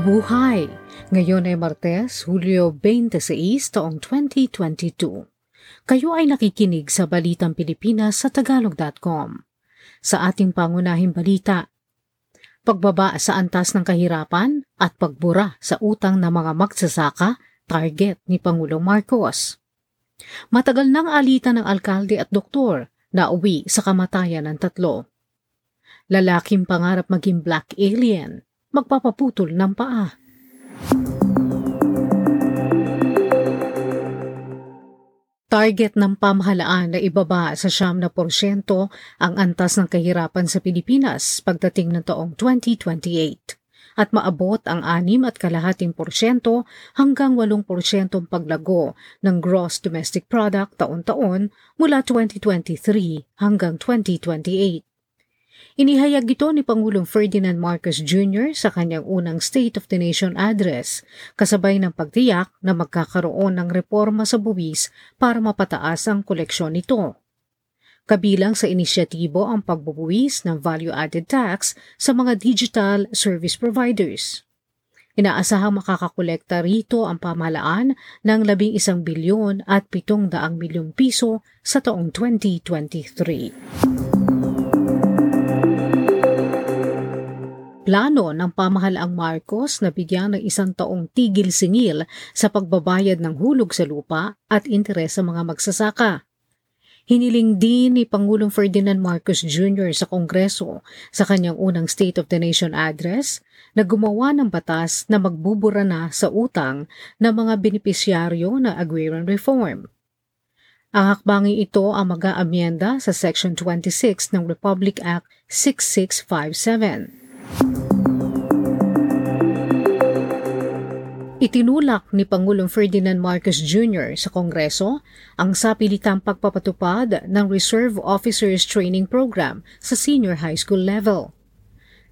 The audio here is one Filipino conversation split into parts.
Mabuhay! Ngayon ay Martes, Hulyo 26, taong 2022. Kayo ay nakikinig sa Balitang Pilipinas sa Tagalog.com. Sa ating pangunahing balita, pagbaba sa antas ng kahirapan at pagbura sa utang ng mga magsasaka, target ni Pangulong Marcos. Matagal nang alitan ng alkalde at doktor na uwi sa kamatayan ng tatlo. Lalaking pangarap maging black alien, magpapaputol ng paa. Target ng pamahalaan na ibaba sa siyam na porsyento ang antas ng kahirapan sa Pilipinas pagdating ng taong 2028 at maabot ang 6 at kalahating porsyento hanggang 8 porsyentong paglago ng gross domestic product taon-taon mula 2023 hanggang 2028. Inihayag ito ni Pangulong Ferdinand Marcos Jr. sa kanyang unang State of the Nation address, kasabay ng pagtiyak na magkakaroon ng reforma sa buwis para mapataas ang koleksyon nito. Kabilang sa inisyatibo ang pagbubuwis ng value-added tax sa mga digital service providers. Inaasahang makakakolekta rito ang pamahalaan ng 11 bilyon at 700 milyong piso sa taong 2023. Plano ng pamahalaang Marcos na bigyan ng isang taong tigil singil sa pagbabayad ng hulog sa lupa at interes sa mga magsasaka. Hiniling din ni Pangulong Ferdinand Marcos Jr. sa Kongreso sa kanyang unang State of the Nation address na gumawa ng batas na magbubura na sa utang ng mga benepisyaryo na agrarian reform. Ang hakbangin ito ang mag-aamyenda sa Section 26 ng Republic Act 6657. Itinulak ni Pangulong Ferdinand Marcos Jr. sa Kongreso ang sapilitang pagpapatupad ng Reserve Officers Training Program sa senior high school level.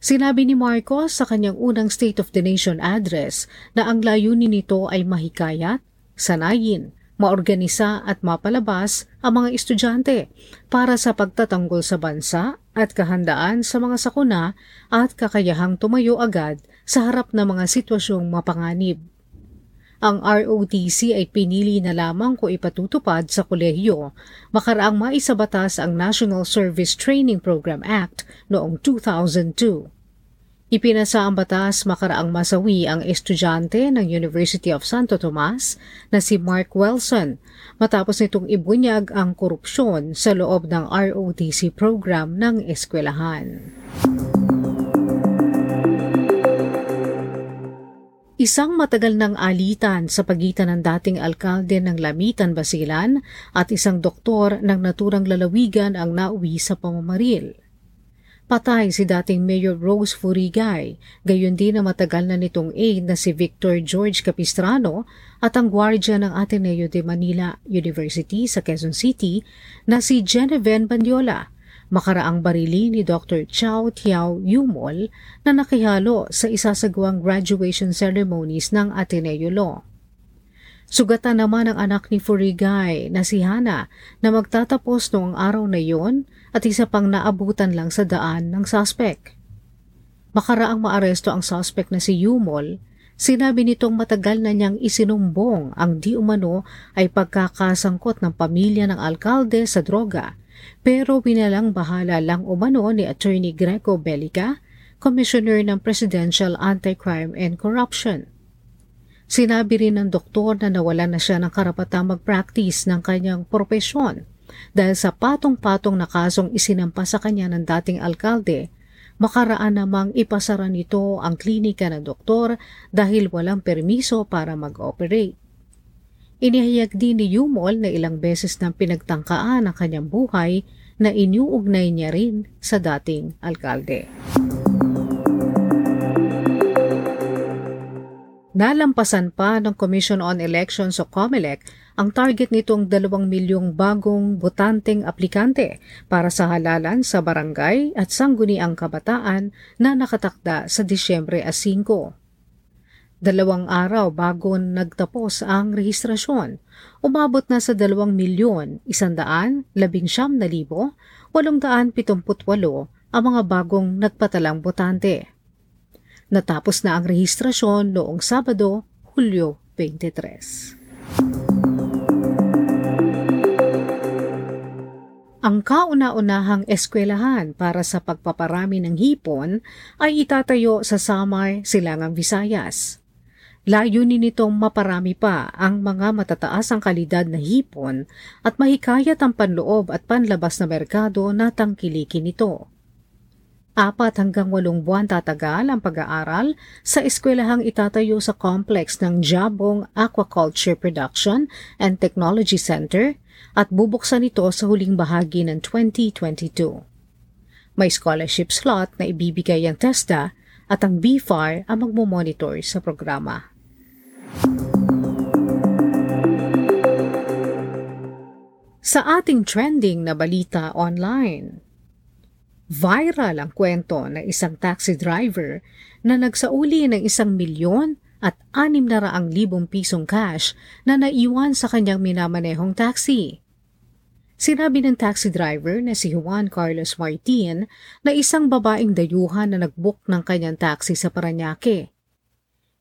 Sinabi ni Marcos sa kanyang unang State of the Nation address na ang layunin nito ay mahikayat, sanayin, maorganisa at mapalabas ang mga estudyante para sa pagtatanggol sa bansa at kahandaan sa mga sakuna at kakayahang tumayo agad sa harap ng mga sitwasyong mapanganib. Ang ROTC ay pinili na lamang kung ipatutupad sa kolehiyo makaraang maisabatas ang National Service Training Program Act noong 2002. Ipinasa ang batas makaraang masawi ang estudyante ng University of Santo Tomas na si Mark Wilson matapos nitong ibunyag ang korupsyon sa loob ng ROTC program ng eskwelahan. Isang matagal ng alitan sa pagitan ng dating alkalde ng Lamitan, Basilan at isang doktor ng naturang lalawigan ang nauwi sa pamamaril. Patay si dating Mayor Rose Furigay, gayon din na matagal na nitong aide na si Victor George Capistrano at ang gwardya ng Ateneo de Manila University sa Quezon City na si Genevieve Bandiola makaraang barili ni Dr. Chow Tiao Yumol na nakihalo sa isasagawang graduation ceremonies ng Ateneo Law. Sugatan naman ang anak ni Furigay na si Hana na magtatapos noong araw na iyon at isa pang naabutan lang sa daan ng suspect. Makaraang maaresto ang suspect na si Yumol, sinabi nitong matagal na niyang isinumbong ang di umano ay pagkakasangkot ng pamilya ng alkalde sa droga pero binalang bahala lang umano ni Attorney Greco Bellica, Commissioner ng Presidential Anti-Crime and Corruption. Sinabi rin ng doktor na nawala na siya ng karapatang mag-practice ng kanyang propesyon dahil sa patong-patong na kasong isinampa sa kanya ng dating alkalde, makaraan namang ipasara nito ang klinika ng doktor dahil walang permiso para mag-operate. Inihayag din ni Yumol na ilang beses nang pinagtangkaan ang kanyang buhay na iniuugnay niya rin sa dating alkalde. Nalampasan pa ng Commission on Elections o COMELEC ang target nitong 2 milyong bagong botanteng aplikante para sa halalan sa barangay at sangguniang kabataan na nakatakda sa Disyembre 5. Dalawang araw bago nagtapos ang rehistrasyon, umabot na sa 2 milyon, 119 na libo, 878 ang mga bagong nagpatalang botante. Natapos na ang rehistrasyon noong Sabado, Hulyo 23. Ang kauna-unahang eskwelahan para sa pagpaparami ng hipon ay itatayo sa Samar, Silangang Visayas. Layunin nitong maparami pa ang mga matataas ang kalidad na hipon at mahikayat ang panloob at panlabas na merkado na tangkilikin nito. Apat hanggang walong buwan tatagal ang pag-aaral sa eskwelahang itatayo sa complex ng Jabong Aquaculture Production and Technology Center at bubuksan ito sa huling bahagi ng 2022. May scholarship slot na ibibigay ang TESDA at ang BFAR ang magmomonitor sa programa. Sa ating trending na balita online, viral ang kwento ng isang taxi driver na nagsauli ng isang milyon at anim na raang libong pisong cash na naiwan sa kanyang minamanehong taxi. Sinabi ng taxi driver na si Juan Carlos Martin na isang babaeng dayuhan na nagbook ng kanyang taxi sa Paranaque.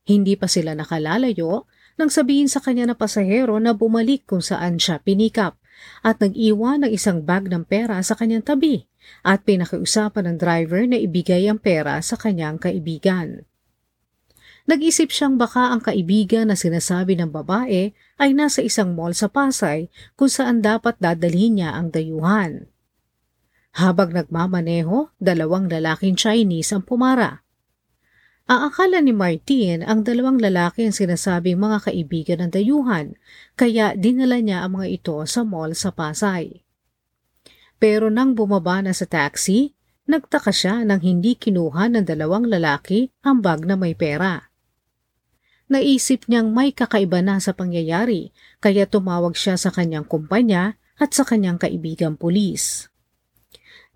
Hindi pa sila nakalalayo nang sabihin sa kanya na pasahero na bumalik kung saan siya pinikap at nag-iwan ng isang bag ng pera sa kanyang tabi at pinakiusapan ng driver na ibigay ang pera sa kanyang kaibigan. Nag-isip siyang baka ang kaibigan na sinasabi ng babae ay nasa isang mall sa Pasay kung saan dapat dadalhin niya ang dayuhan. Habang nagmamaneho, dalawang lalaking Chinese ang pumara. Aakala ni Martin ang dalawang lalaki ang sinasabing mga kaibigan ng dayuhan, kaya dinala niya ang mga ito sa mall sa Pasay. Pero nang bumaba na sa taxi, nagtaka siya nang hindi kinuha ng dalawang lalaki ang bag na may pera. Naisip niyang may kakaiba na sa pangyayari kaya tumawag siya sa kanyang kumpanya at sa kanyang kaibigang pulis.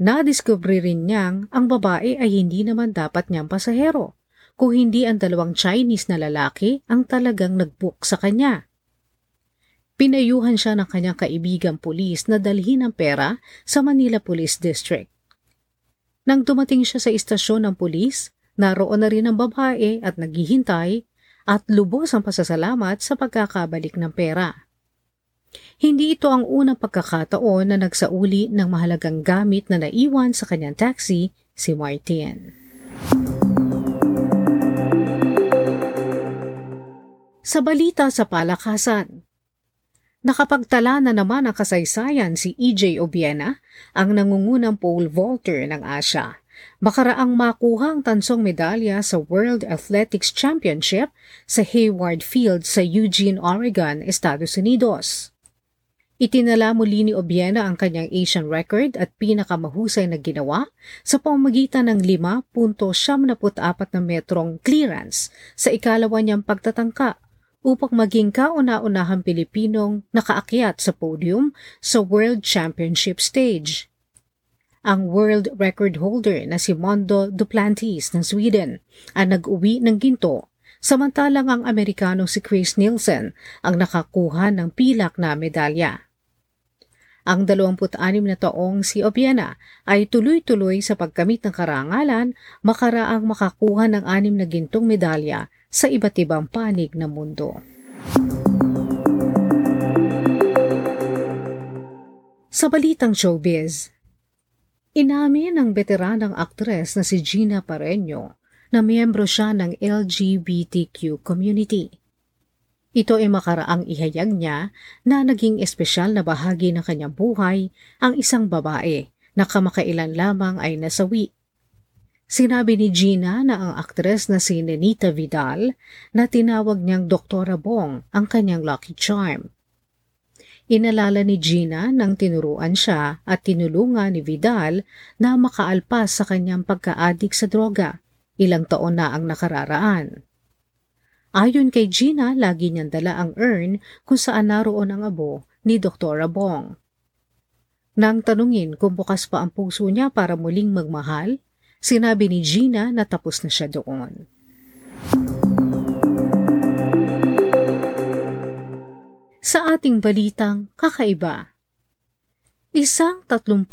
Nadiskubre rin niyang ang babae ay hindi naman dapat niyang pasahero kung hindi ang dalawang Chinese na lalaki ang talagang nagbook sa kanya. Pinayuhan siya ng kanyang kaibigang pulis na dalhin ang pera sa Manila Police District. Nang dumating siya sa istasyon ng pulis, naroon na rin ang babae at naghihintay at lubos ang pasasalamat sa pagkakabalik ng pera. Hindi ito ang unang pagkakataon na nagsauli ng mahalagang gamit na naiwan sa kanyang taxi si Martin. Sa balita sa palakasan, Nakapagtala na naman ang kasaysayan si EJ Obiena, ang nangungunang pole vaulter ng Asia. Makaraang makuhang tansong medalya sa World Athletics Championship sa Hayward Field sa Eugene, Oregon, Estados Unidos. Itinala muli ni Obiena ang kanyang Asian record at pinakamahusay na ginawa sa pamamagitan ng 5.74 na metrong clearance sa ikalawa niyang pagtatangka upang maging kauna-unahang Pilipinong nakaakyat sa podium sa World Championship stage ang world record holder na si Mondo Duplantis ng Sweden ang nag-uwi ng ginto samantalang ang Amerikano si Chris Nielsen ang nakakuha ng pilak na medalya. Ang 26 na taong si Obiena ay tuloy-tuloy sa pagkamit ng karangalan makaraang makakuha ng anim na gintong medalya sa iba't ibang panig ng mundo. Sa balitang showbiz, Inamin ng veteranang aktres na si Gina Pareño na miyembro siya ng LGBTQ community. Ito ay makaraang ihayag niya na naging espesyal na bahagi ng kanyang buhay ang isang babae na kamakailan lamang ay nasawi. Sinabi ni Gina na ang aktres na si Nenita Vidal na tinawag niyang Doktora Bong ang kanyang lucky charm Inalala ni Gina nang tinuruan siya at tinulungan ni Vidal na makaalpas sa kanyang pagkaadik sa droga ilang taon na ang nakararaan. Ayon kay Gina, lagi niyang dala ang urn kung saan naroon ang abo ni Dr. Bong. Nang tanungin kung bukas pa ang puso niya para muling magmahal, sinabi ni Gina na tapos na siya doon. sa ating balitang kakaiba. Isang 33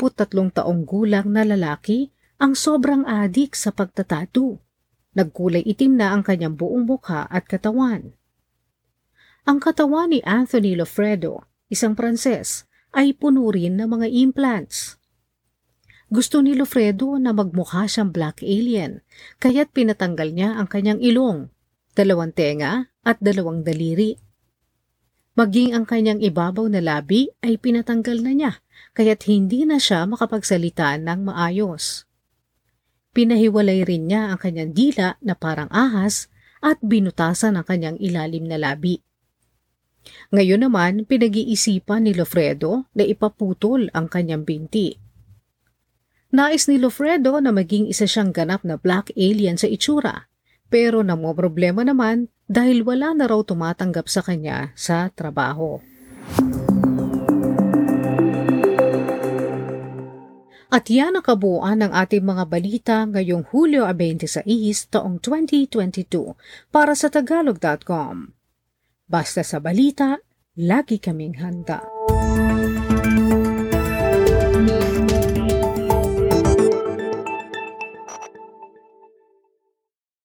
taong gulang na lalaki ang sobrang adik sa pagtatatu. Nagkulay itim na ang kanyang buong mukha at katawan. Ang katawan ni Anthony Lofredo, isang Pranses, ay puno rin ng mga implants. Gusto ni Lofredo na magmukha siyang black alien, kaya't pinatanggal niya ang kanyang ilong, dalawang tenga at dalawang daliri. Maging ang kanyang ibabaw na labi ay pinatanggal na niya, kaya't hindi na siya makapagsalita ng maayos. Pinahiwalay rin niya ang kanyang dila na parang ahas at binutasan ang kanyang ilalim na labi. Ngayon naman, pinag-iisipan ni Lofredo na ipaputol ang kanyang binti. Nais ni Lofredo na maging isa siyang ganap na black alien sa itsura, pero problema naman dahil wala na raw tumatanggap sa kanya sa trabaho. At yan ang kabuuan ng ating mga balita ngayong Hulyo 26 taong 2022 para sa Tagalog.com. Basta sa balita, lagi kaming handa.